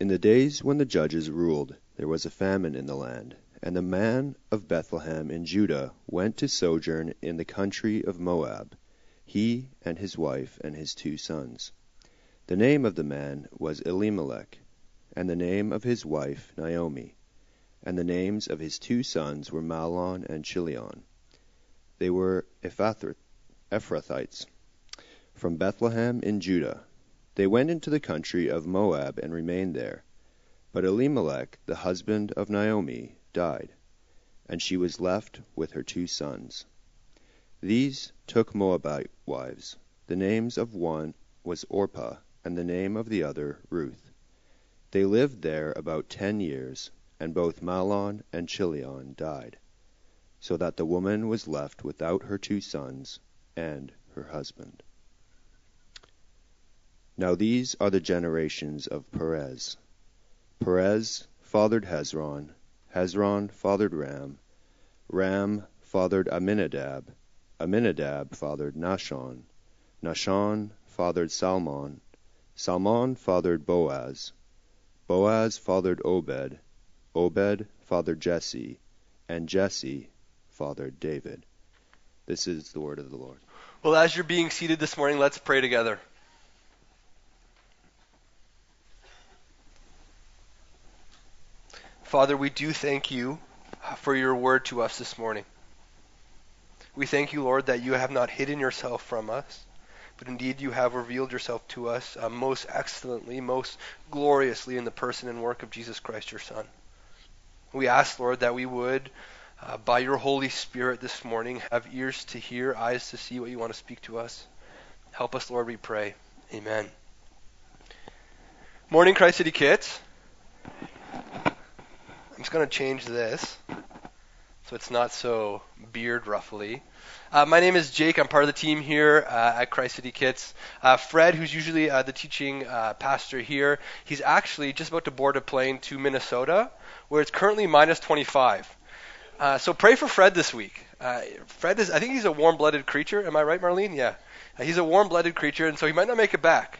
In the days when the judges ruled there was a famine in the land, and the man of Bethlehem in Judah went to sojourn in the country of Moab, he and his wife and his two sons. The name of the man was Elimelech, and the name of his wife Naomi, and the names of his two sons were Mahlon and Chilion. They were Ephrathites, from Bethlehem in Judah. They went into the country of Moab and remained there. But Elimelech the husband of Naomi died, and she was left with her two sons. These took Moabite wives. The names of one was Orpah, and the name of the other Ruth. They lived there about ten years, and both Mahlon and Chilion died, so that the woman was left without her two sons and her husband. Now these are the generations of Perez. Perez fathered Hezron, Hezron fathered Ram, Ram fathered Amminadab, Amminadab fathered Nahshon, Nahshon fathered Salmon, Salmon fathered Boaz, Boaz fathered Obed, Obed fathered Jesse, and Jesse fathered David. This is the word of the Lord. Well, as you're being seated this morning, let's pray together. Father, we do thank you for your word to us this morning. We thank you, Lord, that you have not hidden yourself from us, but indeed you have revealed yourself to us uh, most excellently, most gloriously in the person and work of Jesus Christ, your Son. We ask, Lord, that we would, uh, by your Holy Spirit this morning, have ears to hear, eyes to see what you want to speak to us. Help us, Lord, we pray. Amen. Morning, Christ City Kits. I'm just going to change this so it's not so beard ruffly. Uh, my name is Jake. I'm part of the team here uh, at Christ City Kits. Uh, Fred, who's usually uh, the teaching uh, pastor here, he's actually just about to board a plane to Minnesota, where it's currently minus 25. Uh, so pray for Fred this week. Fred is, I think he's a warm-blooded creature. Am I right, Marlene? Yeah, he's a warm-blooded creature, and so he might not make it back.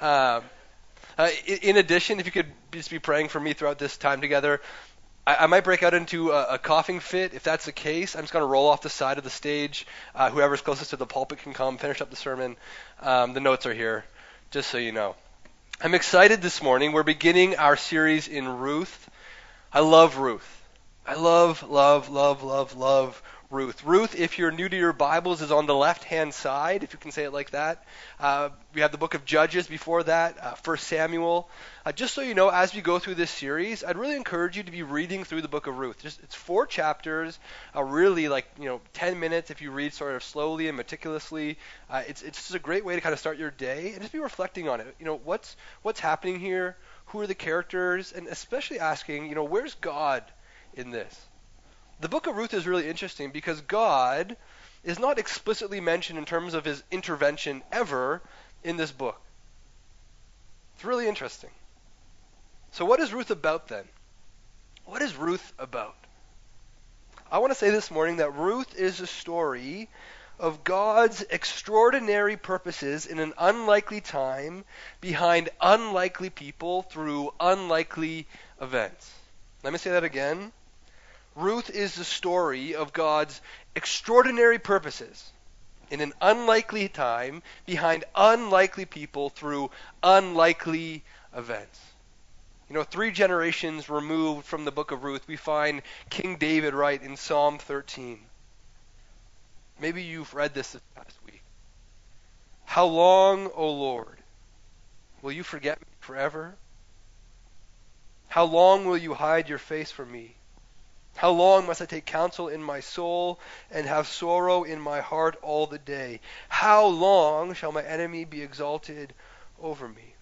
in addition, if you could just be praying for me throughout this time together, I, I might break out into a, a, coughing fit. If that's the case, I'm just going to roll off the side of the stage. Uh, whoever's closest to the pulpit can come, finish up the sermon. Um, the notes are here, just so you know. I'm excited this morning. We're beginning our series in Ruth. I love Ruth. I love, love, love, love, love Ruth. Ruth, if you're new to your Bibles, is on the left hand side, if you can say it like that. Uh, we have the book of Judges before that, uh, First Samuel. Uh, just so you know, as we go through this series, I'd really encourage you to be reading through the book of Ruth. Just, it's four chapters, uh, really like you know, 10 minutes if you read sort of slowly and meticulously. Uh, it's it's just a great way to kind of start your day and just be reflecting on it. You know, what's what's happening here? Who are the characters? And especially asking, you know, where's God in this? The book of Ruth is really interesting because God is not explicitly mentioned in terms of his intervention ever in this book. It's really interesting. So, what is Ruth about then? What is Ruth about? I want to say this morning that Ruth is a story of God's extraordinary purposes in an unlikely time behind unlikely people through unlikely events. Let me say that again. Ruth is the story of God's extraordinary purposes in an unlikely time behind unlikely people through unlikely events. You know, three generations removed from the book of Ruth, we find King David write in Psalm 13. Maybe you've read this this past week. How long, O Lord, will you forget me forever? How long will you hide your face from me? How long must I take counsel in my soul and have sorrow in my heart all the day? How long shall my enemy be exalted over me?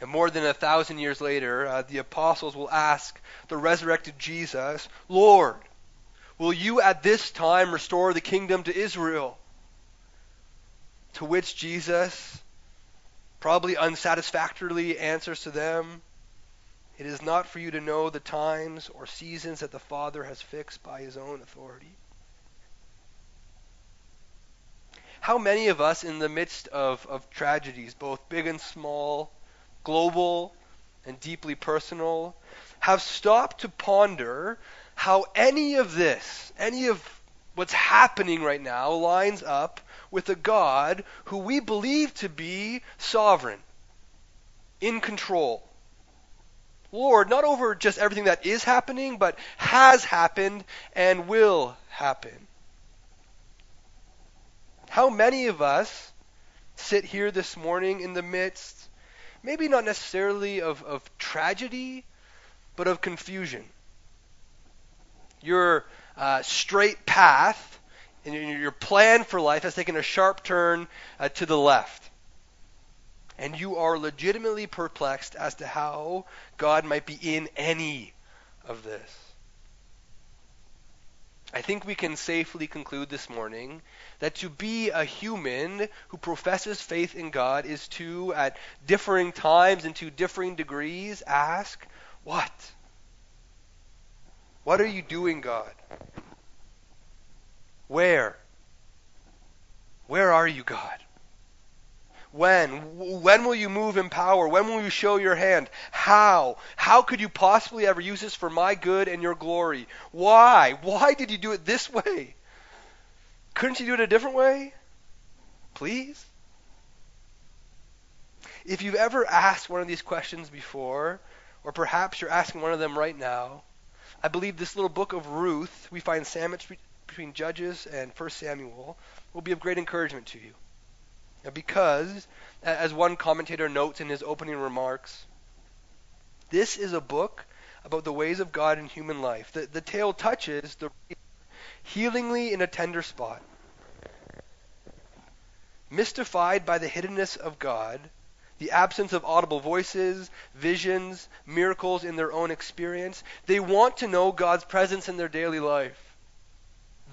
And more than a thousand years later, uh, the apostles will ask the resurrected Jesus, Lord, will you at this time restore the kingdom to Israel? To which Jesus probably unsatisfactorily answers to them, it is not for you to know the times or seasons that the Father has fixed by his own authority. How many of us, in the midst of, of tragedies, both big and small, global and deeply personal, have stopped to ponder how any of this, any of what's happening right now, lines up with a God who we believe to be sovereign, in control. Lord, not over just everything that is happening, but has happened and will happen. How many of us sit here this morning in the midst, maybe not necessarily of, of tragedy, but of confusion? Your uh, straight path and your plan for life has taken a sharp turn uh, to the left. And you are legitimately perplexed as to how God might be in any of this. I think we can safely conclude this morning that to be a human who professes faith in God is to, at differing times and to differing degrees, ask, What? What are you doing, God? Where? Where are you, God? When? When will you move in power? When will you show your hand? How? How could you possibly ever use this for my good and your glory? Why? Why did you do it this way? Couldn't you do it a different way? Please? If you've ever asked one of these questions before, or perhaps you're asking one of them right now, I believe this little book of Ruth, we find sandwiched between Judges and 1 Samuel, will be of great encouragement to you. Because, as one commentator notes in his opening remarks, this is a book about the ways of God in human life. The, the tale touches the healingly in a tender spot. Mystified by the hiddenness of God, the absence of audible voices, visions, miracles in their own experience. They want to know God's presence in their daily life.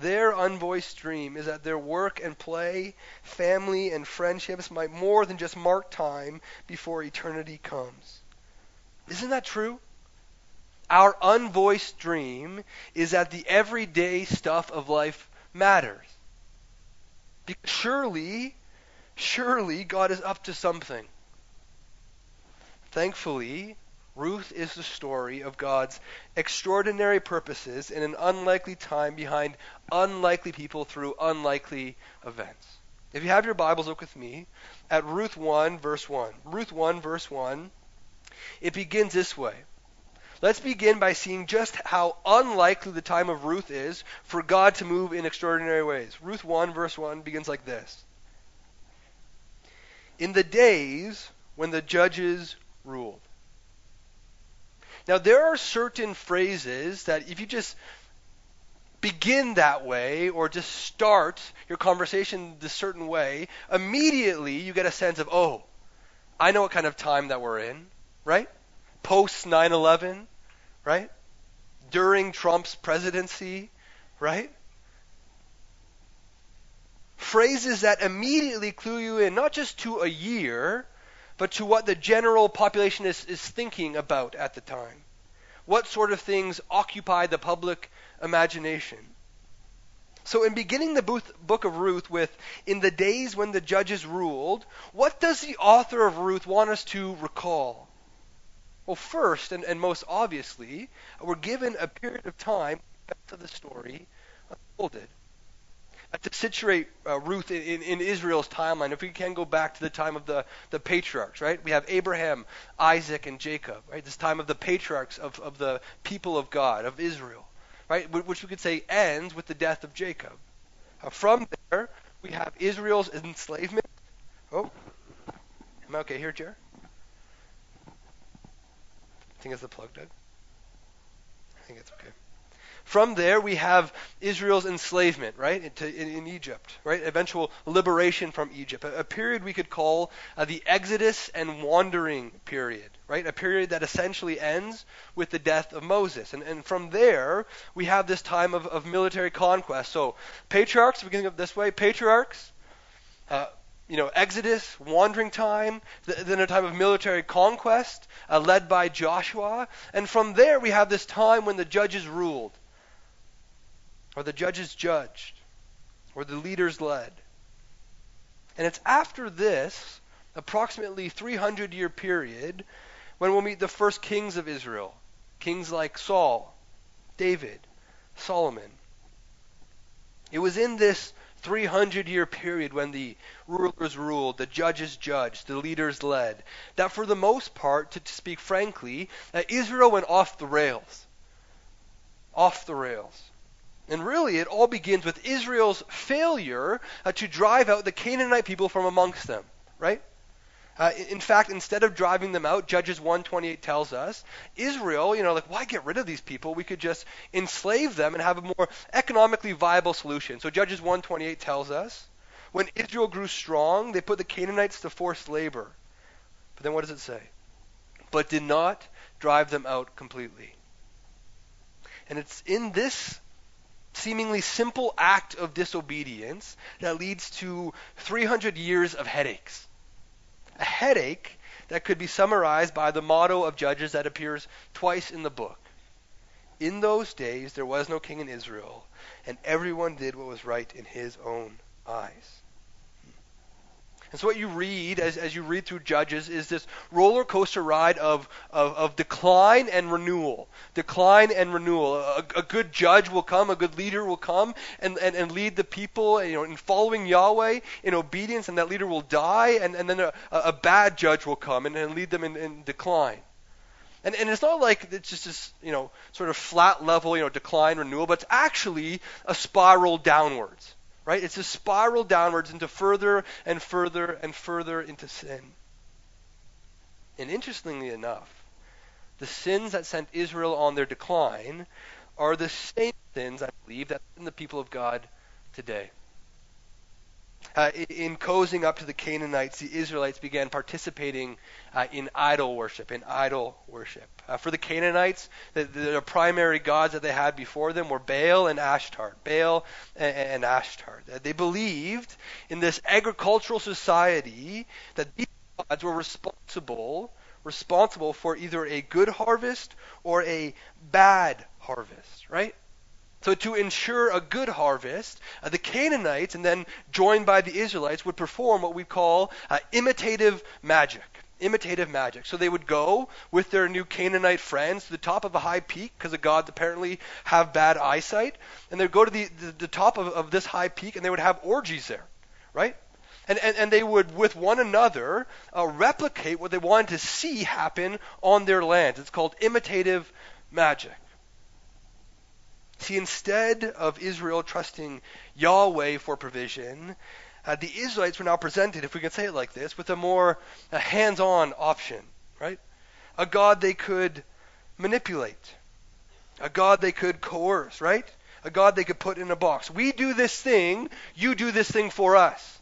Their unvoiced dream is that their work and play, family and friendships might more than just mark time before eternity comes. Isn't that true? Our unvoiced dream is that the everyday stuff of life matters. Because surely, surely God is up to something. Thankfully, Ruth is the story of God's extraordinary purposes in an unlikely time behind unlikely people through unlikely events. If you have your Bibles, look with me at Ruth 1, verse 1. Ruth 1, verse 1. It begins this way. Let's begin by seeing just how unlikely the time of Ruth is for God to move in extraordinary ways. Ruth 1, verse 1 begins like this In the days when the judges ruled. Now, there are certain phrases that if you just begin that way or just start your conversation this certain way, immediately you get a sense of, oh, I know what kind of time that we're in, right? Post 9 11, right? During Trump's presidency, right? Phrases that immediately clue you in, not just to a year, but to what the general population is, is thinking about at the time. What sort of things occupy the public imagination? So, in beginning the book of Ruth with, in the days when the judges ruled, what does the author of Ruth want us to recall? Well, first and, and most obviously, we're given a period of time after the story unfolded to situate uh, Ruth in, in, in, Israel's timeline, if we can go back to the time of the, the patriarchs, right? We have Abraham, Isaac, and Jacob, right? This time of the patriarchs of, of the people of God, of Israel, right? Which we could say ends with the death of Jacob. Uh, from there, we have Israel's enslavement. Oh, am I okay here, Jer? I think it's the plug, Doug. I think it's okay. From there, we have Israel's enslavement, right, in, in Egypt, right, eventual liberation from Egypt, a, a period we could call uh, the Exodus and wandering period, right, a period that essentially ends with the death of Moses. And, and from there, we have this time of, of military conquest. So, patriarchs, we can think of this way, patriarchs, uh, you know, Exodus, wandering time, th- then a time of military conquest uh, led by Joshua. And from there, we have this time when the judges ruled or the judges judged, or the leaders led. And it's after this approximately 300 year period when we'll meet the first kings of Israel, kings like Saul, David, Solomon. It was in this 300 year period when the rulers ruled, the judges judged, the leaders led, that for the most part, to, to speak frankly, that Israel went off the rails. Off the rails. And really, it all begins with Israel's failure uh, to drive out the Canaanite people from amongst them, right? Uh, in fact, instead of driving them out, Judges 1:28 tells us, Israel, you know, like, why get rid of these people? We could just enslave them and have a more economically viable solution. So Judges 1:28 tells us, when Israel grew strong, they put the Canaanites to forced labor. But then what does it say? But did not drive them out completely. And it's in this seemingly simple act of disobedience that leads to 300 years of headaches a headache that could be summarized by the motto of Judges that appears twice in the book. In those days there was no king in Israel, and everyone did what was right in his own eyes. And so what you read as, as you read through Judges is this roller coaster ride of, of, of decline and renewal. Decline and renewal. A, a, good judge will come, a good leader will come and, and, and lead the people you know, in following Yahweh in obedience, and that leader will die, and, and then a, a bad judge will come and, and lead them in, in decline. And, and it's not like it's just this, you know, sort of flat level, you know, decline, renewal, but it's actually a spiral downwards right? It's a spiral downwards into further and further and further into sin. And interestingly enough, the sins that sent Israel on their decline are the same sins, I believe, that in the people of God today. Uh, in cozying up to the Canaanites, the Israelites began participating uh, in idol worship, in idol worship. Uh, for the Canaanites, the, the, primary gods that they had before them were Baal and Ashtart. Baal and, and Ashtart. Uh, they believed in this agricultural society that these gods were responsible responsible for either a good harvest or a bad harvest, right? So, to ensure a good harvest, uh, the Canaanites, and then joined by the Israelites, would perform what we call uh, imitative magic. Imitative magic. So they would go with their new Canaanite friends to the top of a high peak, because the gods apparently have bad eyesight, and they'd go to the, the, the top of, of this high peak, and they would have orgies there, right? And, and, and, they would, with one another, uh, replicate what they wanted to see happen on their lands. It's called imitative magic. See, instead of Israel trusting Yahweh for provision, uh, the Israelites were now presented, if we can say it like this, with a more uh, hands on option, right? A God they could manipulate, a God they could coerce, right? A God they could put in a box. We do this thing, you do this thing for us.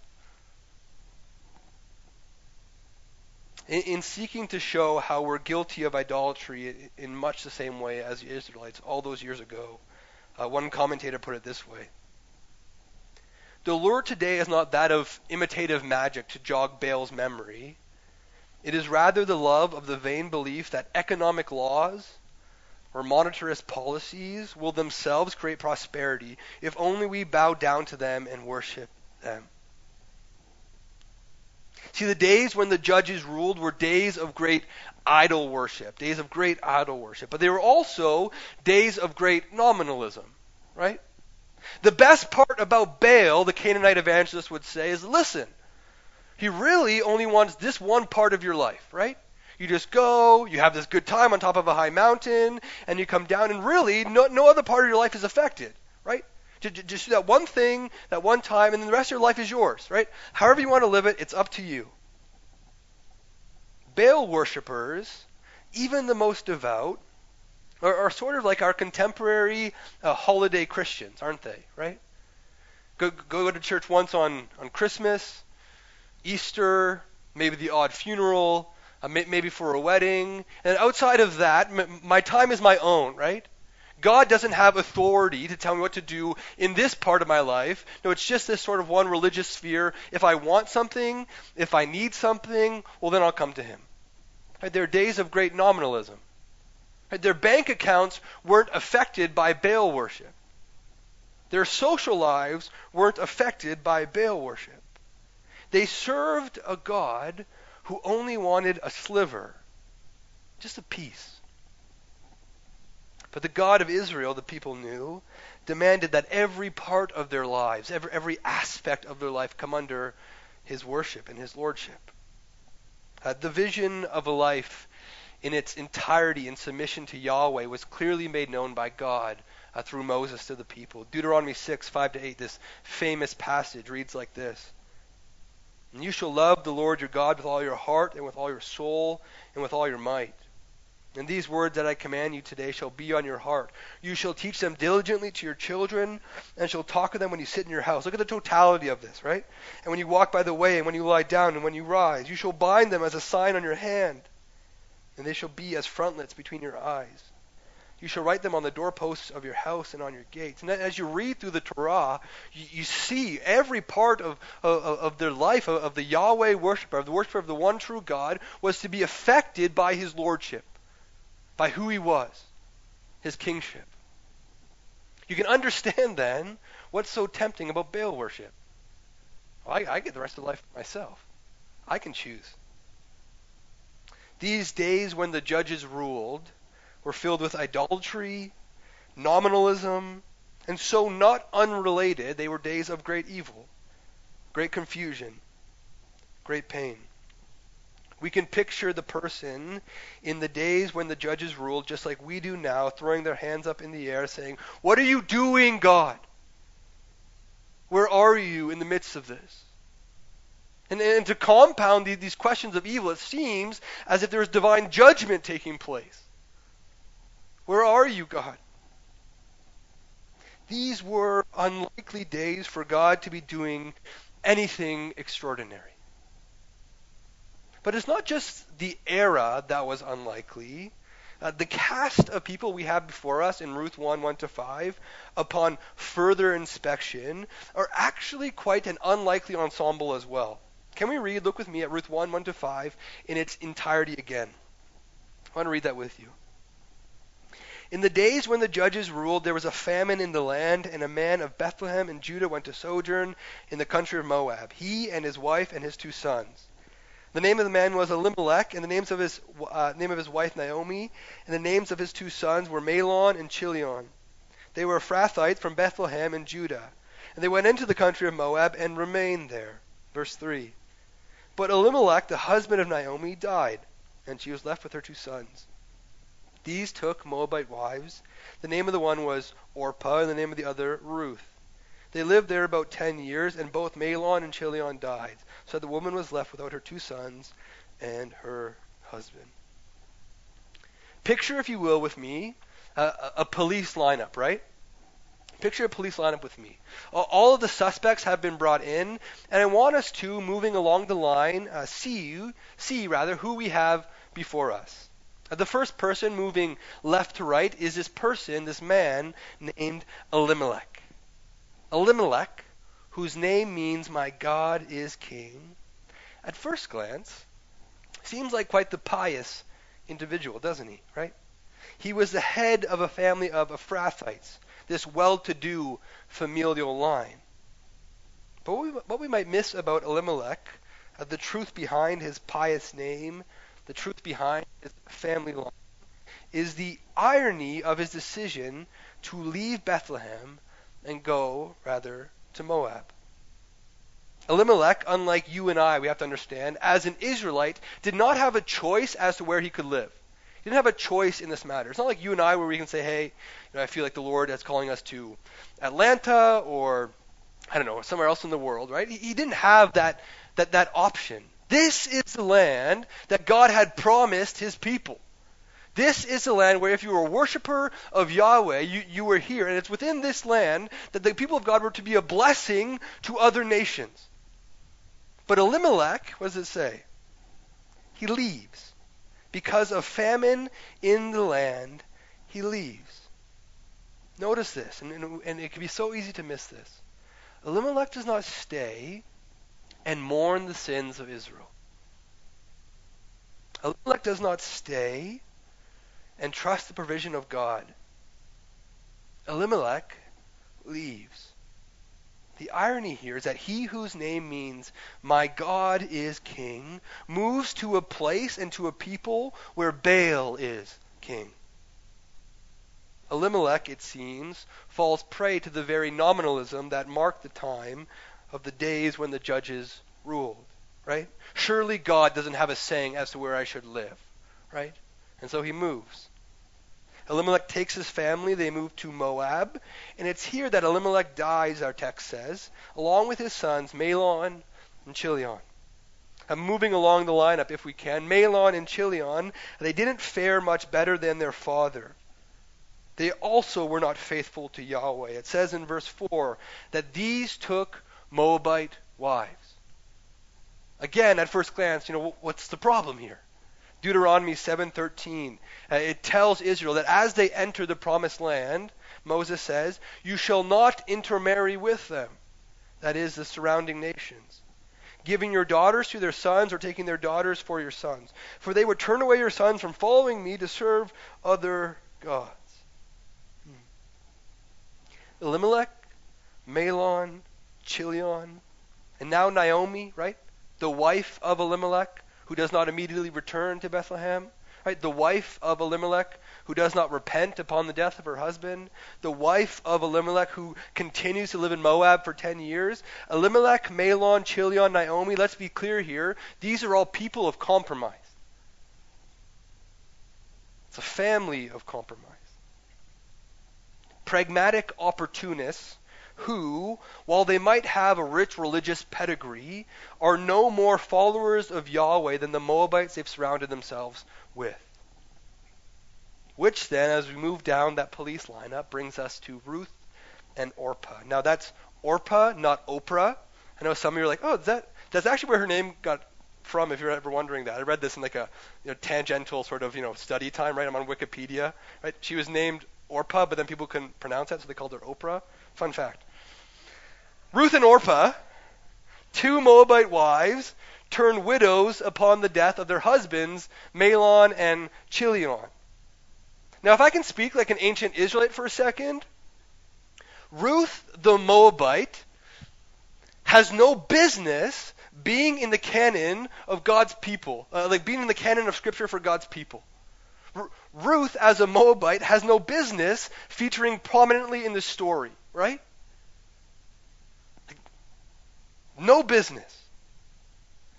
In, in seeking to show how we're guilty of idolatry in much the same way as the Israelites all those years ago, uh, one commentator put it this way The lure today is not that of imitative magic to jog Baal's memory. It is rather the love of the vain belief that economic laws or monetarist policies will themselves create prosperity if only we bow down to them and worship them. See, the days when the judges ruled were days of great idol worship, days of great idol worship. But they were also days of great nominalism, right? The best part about Baal, the Canaanite evangelist would say, is listen, he really only wants this one part of your life, right? You just go, you have this good time on top of a high mountain, and you come down, and really, no, no other part of your life is affected, right? Just do that one thing, that one time, and then the rest of your life is yours, right? However you want to live it, it's up to you. Baal worshippers, even the most devout, are, are sort of like our contemporary uh, holiday Christians, aren't they? Right? Go, go to church once on, on Christmas, Easter, maybe the odd funeral, uh, may, maybe for a wedding. And outside of that, my time is my own, right? God doesn't have authority to tell me what to do in this part of my life. No, it's just this sort of one religious sphere. If I want something, if I need something, well, then I'll come to Him. Right? There are days of great nominalism. Right? Their bank accounts weren't affected by Baal worship. Their social lives weren't affected by Baal worship. They served a God who only wanted a sliver, just a piece. But the God of Israel, the people knew, demanded that every part of their lives, every, every aspect of their life come under his worship and his lordship. Uh, the vision of a life in its entirety in submission to Yahweh was clearly made known by God uh, through Moses to the people. Deuteronomy 6, 5 to 8, this famous passage reads like this And you shall love the Lord your God with all your heart, and with all your soul, and with all your might. And these words that I command you today shall be on your heart. You shall teach them diligently to your children, and shall talk of them when you sit in your house. Look at the totality of this, right? And when you walk by the way, and when you lie down, and when you rise, you shall bind them as a sign on your hand, and they shall be as frontlets between your eyes. You shall write them on the doorposts of your house and on your gates. And as you read through the Torah, you, you see every part of, of, of their life, of, of the Yahweh worshiper, of the worshiper of the one true God, was to be affected by his lordship, by who he was, his kingship. You can understand then what's so tempting about Baal worship. Well, I, I get the rest of life myself. I can choose. These days when the judges ruled, were filled with idolatry, nominalism, and so not unrelated, they were days of great evil, great confusion, great pain. We can picture the person in the days when the judges ruled, just like we do now, throwing their hands up in the air, saying, What are you doing, God? Where are you in the midst of this? And, and to compound these questions of evil, it seems as if there is divine judgment taking place. Where are you, God? These were unlikely days for God to be doing anything extraordinary. But it's not just the era that was unlikely. Uh, the cast of people we have before us in Ruth 1 1 to 5, upon further inspection, are actually quite an unlikely ensemble as well. Can we read, look with me at Ruth 1 1 to 5 in its entirety again? I want to read that with you. In the days when the judges ruled, there was a famine in the land, and a man of Bethlehem in Judah went to sojourn in the country of Moab, he and his wife and his two sons. The name of the man was Elimelech, and the names of his uh, name of his wife Naomi, and the names of his two sons were Mahlon and Chilion. They were Ephrathites from Bethlehem in Judah, and they went into the country of Moab and remained there. Verse three. But Elimelech, the husband of Naomi, died, and she was left with her two sons. These took Moabite wives. The name of the one was Orpah, and the name of the other Ruth. They lived there about ten years, and both Mahlon and Chilion died. So the woman was left without her two sons and her husband. Picture, if you will, with me, a, a police lineup, right? Picture a police lineup with me. All of the suspects have been brought in, and I want us to, moving along the line, uh, see, see rather, who we have before us. The first person moving left to right is this person, this man named Elimelech. Elimelech, whose name means my God is king, at first glance seems like quite the pious individual, doesn't he? Right? He was the head of a family of Ephrathites, this well-to-do familial line. But what we, what we might miss about Elimelech, uh, the truth behind his pious name, the truth behind his family line, is the irony of his decision to leave Bethlehem and go, rather, to Moab. Elimelech, unlike you and I, we have to understand, as an Israelite, did not have a choice as to where he could live. He didn't have a choice in this matter. It's not like you and I where we can say, hey, you know, I feel like the Lord is calling us to Atlanta or, I don't know, somewhere else in the world, right? He, he didn't have that, that, that option. This is the land that God had promised his people. This is the land where if you were a worshiper of Yahweh, you, you were here. And it's within this land that the people of God were to be a blessing to other nations. But Elimelech, what does it say? He leaves. Because of famine in the land, he leaves. Notice this, and, and, and it can be so easy to miss this. Elimelech does not stay and mourn the sins of Israel. Elimelech does not stay and trust the provision of God. Elimelech leaves. The irony here is that he whose name means, My God is king, moves to a place and to a people where Baal is king. Elimelech, it seems, falls prey to the very nominalism that marked the time of the days when the judges ruled, right? Surely God doesn't have a saying as to where I should live, right? And so he moves. Elimelech takes his family, they move to Moab, and it's here that Elimelech dies, our text says, along with his sons Mahlon and Chilion. I'm moving along the lineup if we can. Mahlon and Chilion, they didn't fare much better than their father. They also were not faithful to Yahweh. It says in verse 4 that these took Moabite wives. Again, at first glance, you know, what's the problem here? Deuteronomy 7:13. Uh, it tells Israel that as they enter the promised land, Moses says, "You shall not intermarry with them." That is the surrounding nations. Giving your daughters to their sons or taking their daughters for your sons, for they would turn away your sons from following me to serve other gods. Hmm. Elimelech, Mahlon, Chilion, and now Naomi, right? The wife of Elimelech, who does not immediately return to Bethlehem, right? The wife of Elimelech who does not repent upon the death of her husband, the wife of Elimelech who continues to live in Moab for 10 years. Elimelech, Mahlon, Chilion, Naomi, let's be clear here, these are all people of compromise. It's a family of compromise. Pragmatic opportunists who, while they might have a rich religious pedigree, are no more followers of Yahweh than the Moabites they've surrounded themselves with. Which then, as we move down that police lineup, brings us to Ruth and Orpah. Now that's Orpah, not Oprah. I know some of you are like, oh, that that's actually where her name got from. If you're ever wondering that, I read this in like a you know, tangential sort of you know study time. Right, I'm on Wikipedia. Right, she was named Orpah, but then people couldn't pronounce that, so they called her Oprah. Fun fact. Ruth and Orpah, two Moabite wives, turned widows upon the death of their husbands, Mahlon and Chilion. Now, if I can speak like an ancient Israelite for a second, Ruth the Moabite has no business being in the canon of God's people, uh, like being in the canon of Scripture for God's people. R- Ruth, as a Moabite, has no business featuring prominently in the story, right? No business.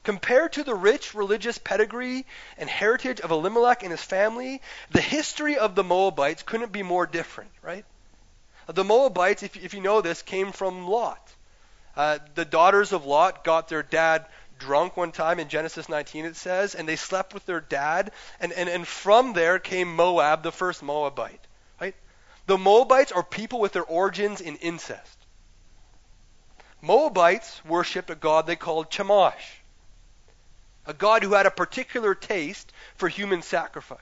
Compared to the rich religious pedigree and heritage of Elimelech and his family, the history of the Moabites couldn't be more different, right? The Moabites, if, if you know this, came from Lot. Uh, the daughters of Lot got their dad drunk one time in Genesis 19, it says, and they slept with their dad, and, and, and from there came Moab, the first Moabite. The Moabites are people with their origins in incest. Moabites worshipped a god they called Chemosh, a god who had a particular taste for human sacrifice.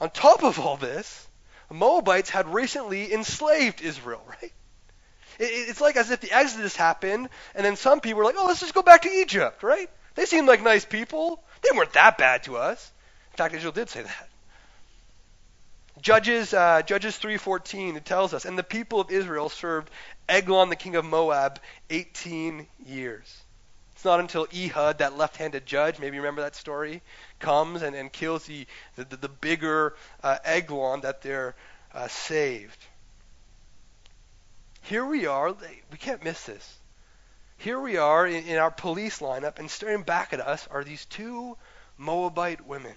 On top of all this, Moabites had recently enslaved Israel, right? It's like as if the Exodus happened, and then some people were like, oh, let's just go back to Egypt, right? They seemed like nice people. They weren't that bad to us. In fact, Israel did say that. Judges, uh, Judges 3:14, it tells us, and the people of Israel served Eglon, the king of Moab, 18 years. It's not until Ehud, that left-handed judge, maybe you remember that story, comes and, and kills the, the, the bigger uh, Eglon that they're uh, saved. Here we are, we can't miss this. Here we are in, in our police lineup, and staring back at us are these two Moabite women.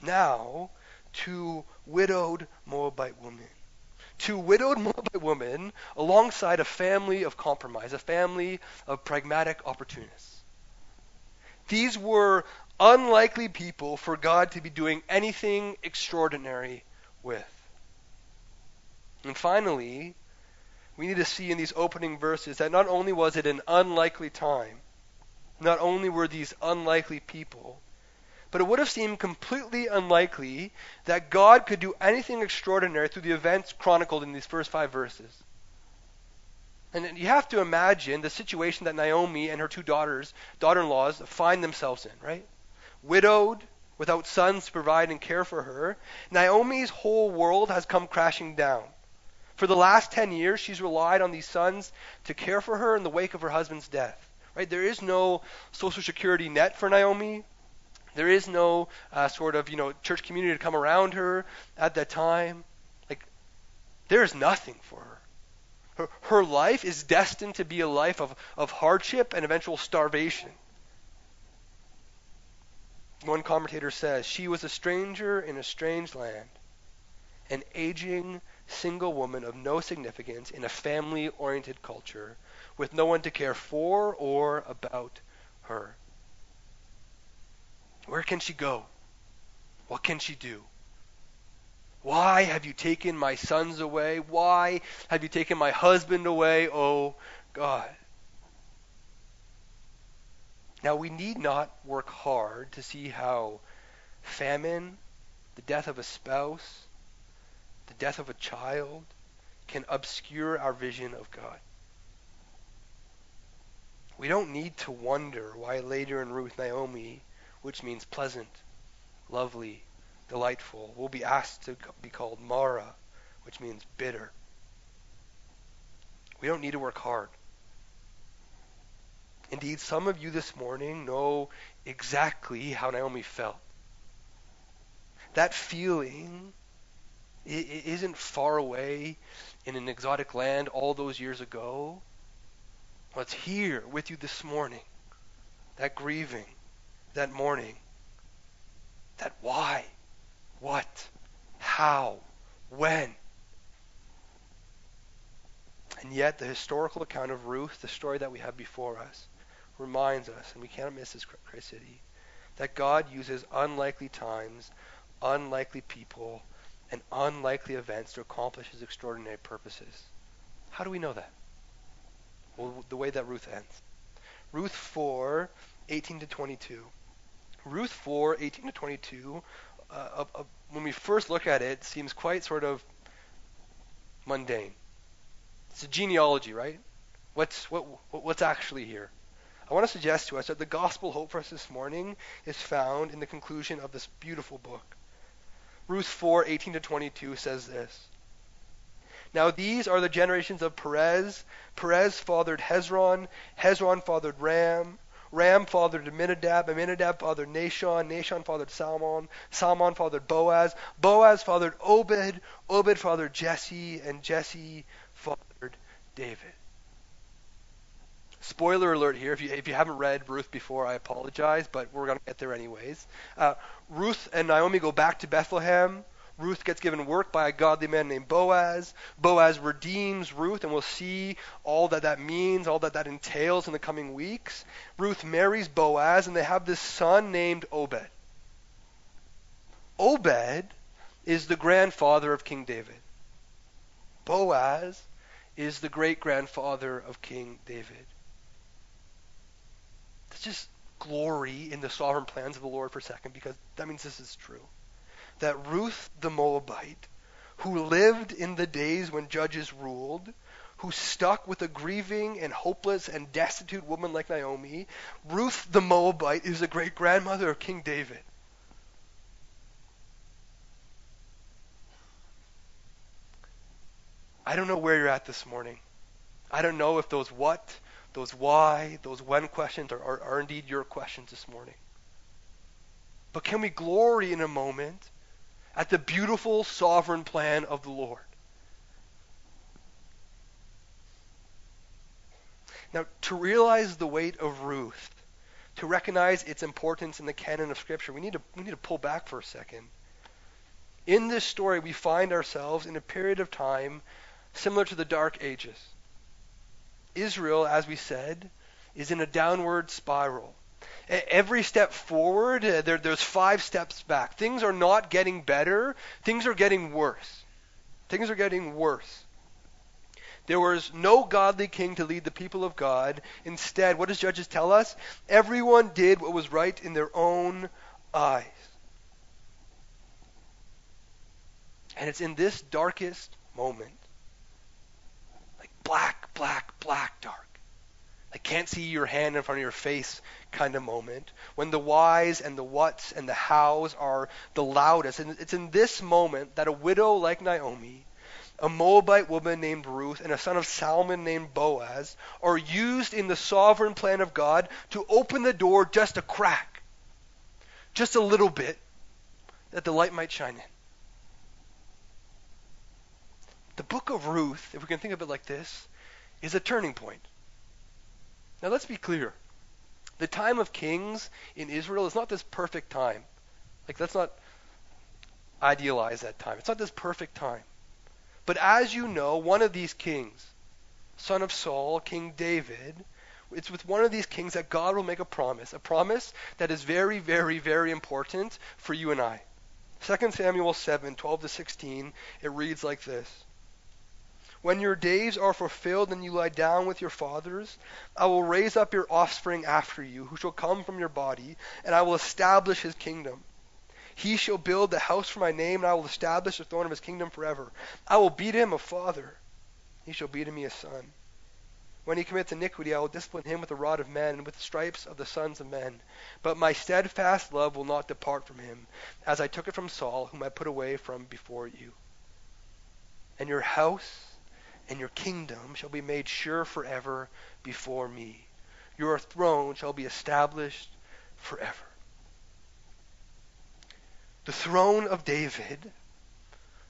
Now, two widowed Moabite women. Two widowed Moabite women alongside a family of compromise, a family of pragmatic opportunists. These were unlikely people for God to be doing anything extraordinary with. And finally, we need to see in these opening verses that not only was it an unlikely time, not only were these unlikely people, but it would have seemed completely unlikely that God could do anything extraordinary through the events chronicled in these first five verses. And you have to imagine the situation that Naomi and her two daughters, daughter-in-laws, find themselves in, right? Widowed, without sons to provide and care for her. Naomi's whole world has come crashing down. For the last 10 years, she's relied on these sons to care for her in the wake of her husband's death. Right? There is no social security net for Naomi. There is no uh, sort of, you know, church community to come around her at that time. Like, there is nothing for her. Her, her life is destined to be a life of, of hardship and eventual starvation. One commentator says, She was a stranger in a strange land, an aging, single woman of no significance in a family oriented culture, with no one to care for or about her. Where can she go? What can she do? Why have you taken my sons away? Why have you taken my husband away, oh God? Now, we need not work hard to see how famine, the death of a spouse, the death of a child can obscure our vision of God. We don't need to wonder why later in Ruth, Naomi, which means pleasant, lovely, delightful, will be asked to be called Mara, which means bitter. We don't need to work hard. Indeed, some of you this morning know exactly how Naomi felt. That feeling it isn't far away in an exotic land all those years ago. It's here with you this morning. That grieving, that morning. that why, what, how, when. And yet, the historical account of Ruth, the story that we have before us, reminds us, and we cannot miss this, Christ City, that God uses unlikely times, unlikely people, and unlikely events to accomplish his extraordinary purposes. How do we know that? Well, the way that Ruth ends. Ruth 4, 18 to 22. Ruth 4, 18 to 22, uh, when we first look at it, seems quite sort of mundane. It's a genealogy, right? What's, what, what's actually here? I want to suggest to us that the gospel hope for us this morning is found in the conclusion of this beautiful book. Ruth 4, 18 to 22 says this. Now these are the generations of Perez. Perez fathered Hezron. Hezron fathered Ram. Ram fathered Amminadab. Amminadab fathered Nahshon. Nahshon fathered Salmon. Salmon fathered Boaz. Boaz fathered Obed. Obed fathered Jesse. And Jesse fathered David. Spoiler alert here. If you, if you haven't read Ruth before, I apologize, but we're going to get there anyways. Uh, Ruth and Naomi go back to Bethlehem. Ruth gets given work by a godly man named Boaz. Boaz redeems Ruth, and we'll see all that that means, all that that entails in the coming weeks. Ruth marries Boaz, and they have this son named Obed. Obed is the grandfather of King David. Boaz is the great grandfather of King David. Let's just glory in the sovereign plans of the Lord for a second because that means this is true. That Ruth the Moabite, who lived in the days when judges ruled, who stuck with a grieving and hopeless and destitute woman like Naomi, Ruth the Moabite is the great grandmother of King David. I don't know where you're at this morning. I don't know if those what those why, those when questions are, are, are indeed your questions this morning. But can we glory in a moment at the beautiful sovereign plan of the Lord? Now, to realize the weight of Ruth, to recognize its importance in the canon of Scripture, we need to, we need to pull back for a second. In this story, we find ourselves in a period of time similar to the Dark Ages. Israel, as we said, is in a downward spiral. Every step forward, uh, there, there's five steps back. Things are not getting better, things are getting worse. Things are getting worse. There was no godly king to lead the people of God. Instead, what does Judges tell us? Everyone did what was right in their own eyes. And it's in this darkest moment like black, black, black, dark. I can't see your hand in front of your face kind of moment. When the whys and the whats and the hows are the loudest. And it's in this moment that a widow like Naomi a Moabite woman named Ruth, and a son of Salmon named Boaz are used in the sovereign plan of God to open the door just a crack, just a little bit, that the light might shine in. The book of Ruth, if we can think of it like this, is a turning point. Now let's be clear. The time of kings in Israel is not this perfect time. Like, let's not idealize that time. It's not this perfect time. But as you know, one of these kings, son of Saul, King David, it's with one of these kings that God will make a promise, a promise that is very, very, very important for you and I. 2 Samuel 7, 12 to 16, it reads like this. When your days are fulfilled and you lie down with your fathers, I will raise up your offspring after you, who shall come from your body, and I will establish his kingdom. He shall build the house for my name, and I will establish the throne of his kingdom forever. I will be to him a father, he shall be to me a son. When he commits iniquity, I will discipline him with the rod of men and with the stripes of the sons of men. But my steadfast love will not depart from him, as I took it from Saul, whom I put away from before you. And your house and your kingdom shall be made sure forever before me. Your throne shall be established forever. The throne of David,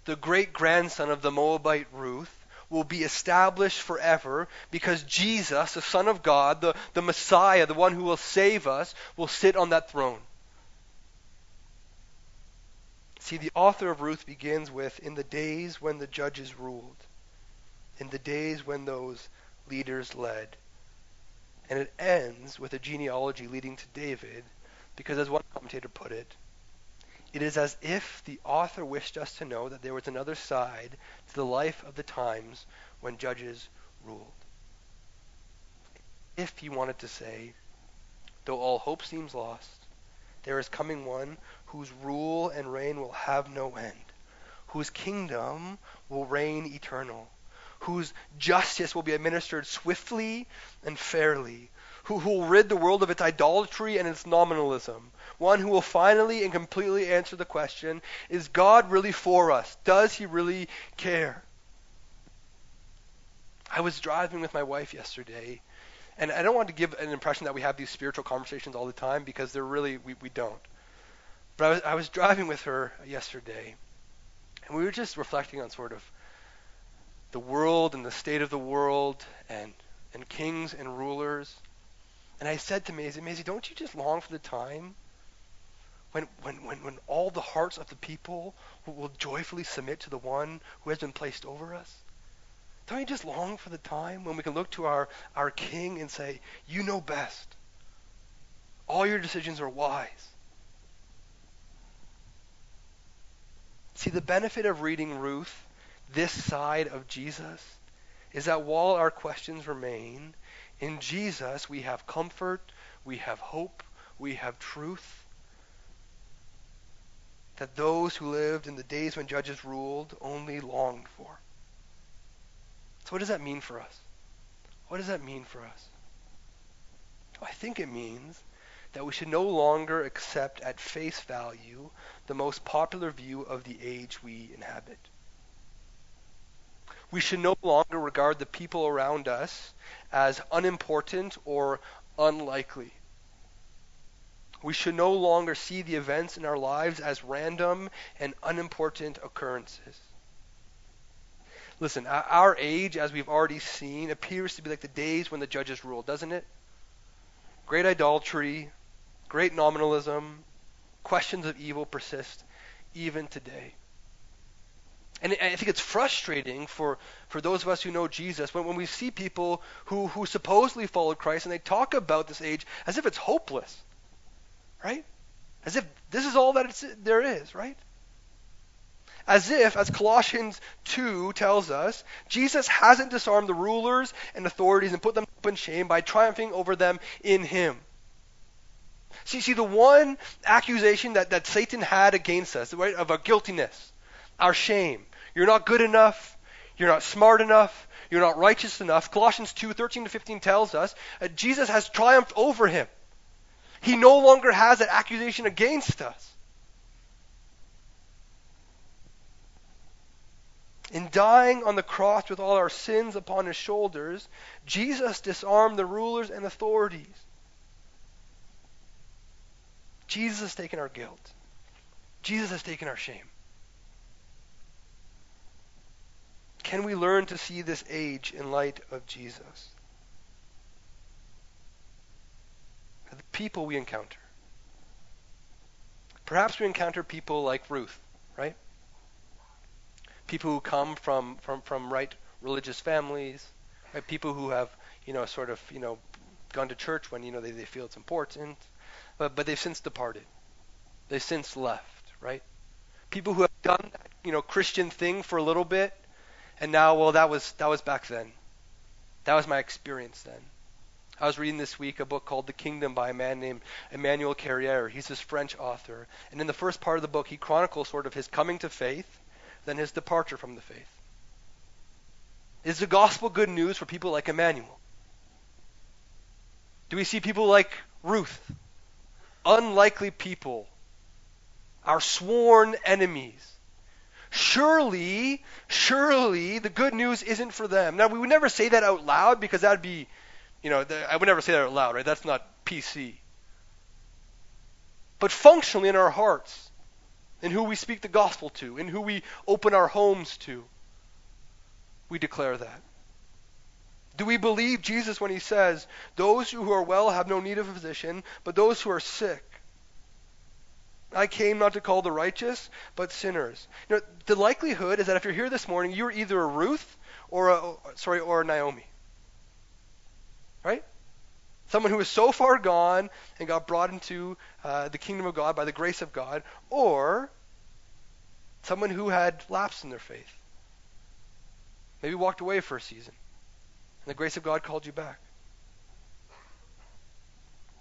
the great grandson of the Moabite Ruth, will be established forever because Jesus, the Son of God, the, the Messiah, the one who will save us, will sit on that throne. See, the author of Ruth begins with, In the days when the judges ruled in the days when those leaders led. And it ends with a genealogy leading to David, because as one commentator put it, it is as if the author wished us to know that there was another side to the life of the times when judges ruled. If he wanted to say, though all hope seems lost, there is coming one whose rule and reign will have no end, whose kingdom will reign eternal whose justice will be administered swiftly and fairly, who, will rid the world of its idolatry and its nominalism, one who will finally and completely answer the question is God really for us? Does he really care? I was driving with my wife yesterday, and I don't want to give an impression that we have these spiritual conversations all the time because they're really, we, we don't. But I was, I was driving with her yesterday, and we were just reflecting on sort of the world and the state of the world and, and kings and rulers. And I said to Maisie, Maisie, don't you just long for the time when, when, when, when all the hearts of the people will, joyfully submit to the one who has been placed over us? Don't you just long for the time when we can look to our, our king and say, You know best. All your decisions are wise. See, the benefit of reading Ruth this side of Jesus is that while our questions remain, in Jesus we have comfort, we have hope, we have truth. That those who lived in the days when judges ruled only longed for. So, what does that mean for us? What does that mean for us? I think it means that we should no longer accept at face value the most popular view of the age we inhabit. We should no longer regard the people around us as unimportant or unlikely. We should no longer see the events in our lives as random and unimportant occurrences. Listen, our age, as we've already seen, appears to be like the days when the judges ruled, doesn't it? Great idolatry, great nominalism, questions of evil persist even today. And I think it's frustrating for, for those of us who know Jesus when, when we see people who, who supposedly followed Christ and they talk about this age as if it's hopeless, right? As if this is all that there is, right? As if, as Colossians 2 tells us, Jesus hasn't disarmed the rulers and authorities and put them up in shame by triumphing over them in Him. See, see, the one accusation that, that Satan had against us, right, of our guiltiness, our shame, you're not good enough. You're not smart enough. You're not righteous enough. Colossians 2 13 to 15 tells us that Jesus has triumphed over him. He no longer has that accusation against us. In dying on the cross with all our sins upon his shoulders, Jesus disarmed the rulers and authorities. Jesus has taken our guilt. Jesus has taken our shame. Can we learn to see this age in light of Jesus? The people we encounter. Perhaps we encounter people like Ruth, right? People who come from, from, from right religious families, right? People who have, you know, sort of, you know, gone to church when, you know, they, they feel it's important, but, but they've since departed. They've since left, right? People who have done that, you know, Christian thing for a little bit, and now, well, that was that was back then. That was my experience then. I was reading this week a book called The Kingdom by a man named Emmanuel Carrère. He's this French author. And in the first part of the book, he chronicles sort of his coming to faith, then his departure from the faith. Is the gospel good news for people like Emmanuel? Do we see people like Ruth? Unlikely people, our sworn enemies. Surely, surely the good news isn't for them. Now, we would never say that out loud because that would be you know, I would never say that out loud, right? That's not PC. But functionally in our hearts, in who we speak the gospel to, in who we open our homes to, we declare that. Do we believe Jesus when he says, Those who are well have no need of a physician, but those who are sick? I came not to call the righteous, but sinners. You know, the likelihood is that if you're here this morning, you're either a Ruth or a sorry or a Naomi. Right? Someone who is so far gone and got brought into uh, the kingdom of God by the grace of God, or someone who had lapsed in their faith. Maybe walked away for a season, and the grace of God called you back.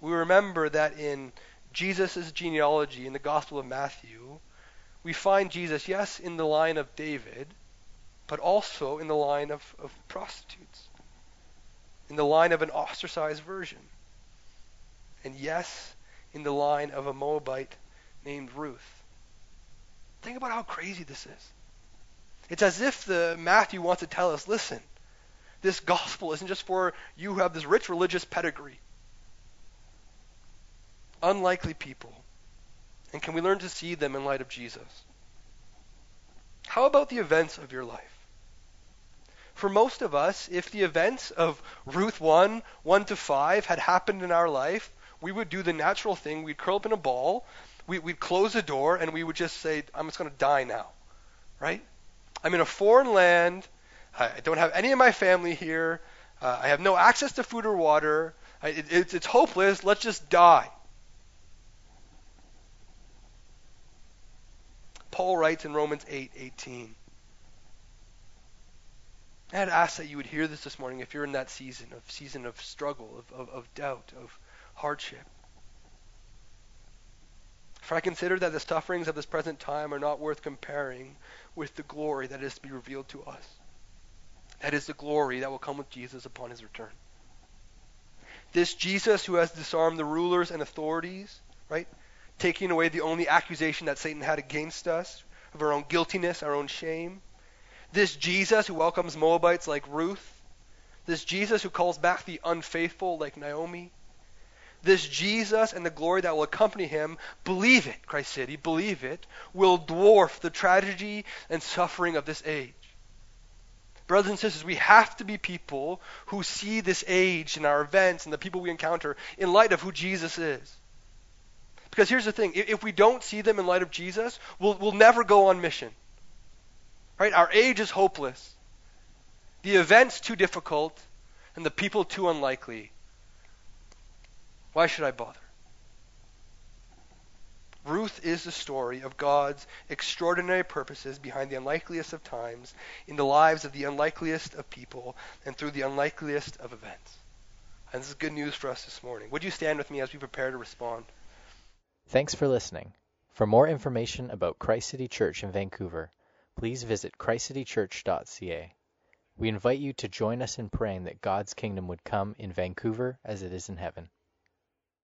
We remember that in Jesus' genealogy in the Gospel of Matthew, we find Jesus, yes, in the line of David, but also in the line of, of prostitutes in the line of an ostracized version. And yes, in the line of a Moabite named Ruth. Think about how crazy this is. It's as if the Matthew wants to tell us, listen, this gospel isn't just for you who have this rich religious pedigree. Unlikely people. And can we learn to see them in light of Jesus? How about the events of your life? for most of us, if the events of Ruth 1, 1 to 5 had happened in our life, we would do the natural thing. We'd curl up in a ball, we, would close the door, and we would just say, I'm just going to die now. Right? I'm in a foreign land. I don't have any of my family here. Uh, I have no access to food or water. I, it, it's, it's hopeless. Let's just die. Paul writes in Romans 8:18. 8, I'd ask that you would hear this this morning if you're in that season of season of struggle, of, of, of doubt, of hardship. For I consider that the sufferings of this present time are not worth comparing with the glory that is to be revealed to us. That is the glory that will come with Jesus upon his return. This Jesus who has disarmed the rulers and authorities, right? Taking away the only accusation that Satan had against us of our own guiltiness, our own shame this Jesus who welcomes Moabites like Ruth, this Jesus who calls back the unfaithful like Naomi, this Jesus and the glory that will accompany him, believe it, Christ City believe it, will dwarf the tragedy and suffering of this age. Brothers and sisters, we have to be people who see this age and our events and the people we encounter in light of who Jesus is. Because here's the thing if we don't see them in light of Jesus, we'll, we'll never go on mission. Right? Our age is hopeless. The event's too difficult, and the people too unlikely. Why should I bother? Ruth is the story of God's extraordinary purposes behind the unlikeliest of times, in the lives of the unlikeliest of people, and through the unlikeliest of events. And this is good news for us this morning. Would you stand with me as we prepare to respond? Thanks for listening. For more information about Christ City Church in Vancouver, please visit christcitychurch.ca. We invite you to join us in praying that God's kingdom would come in Vancouver as it is in heaven.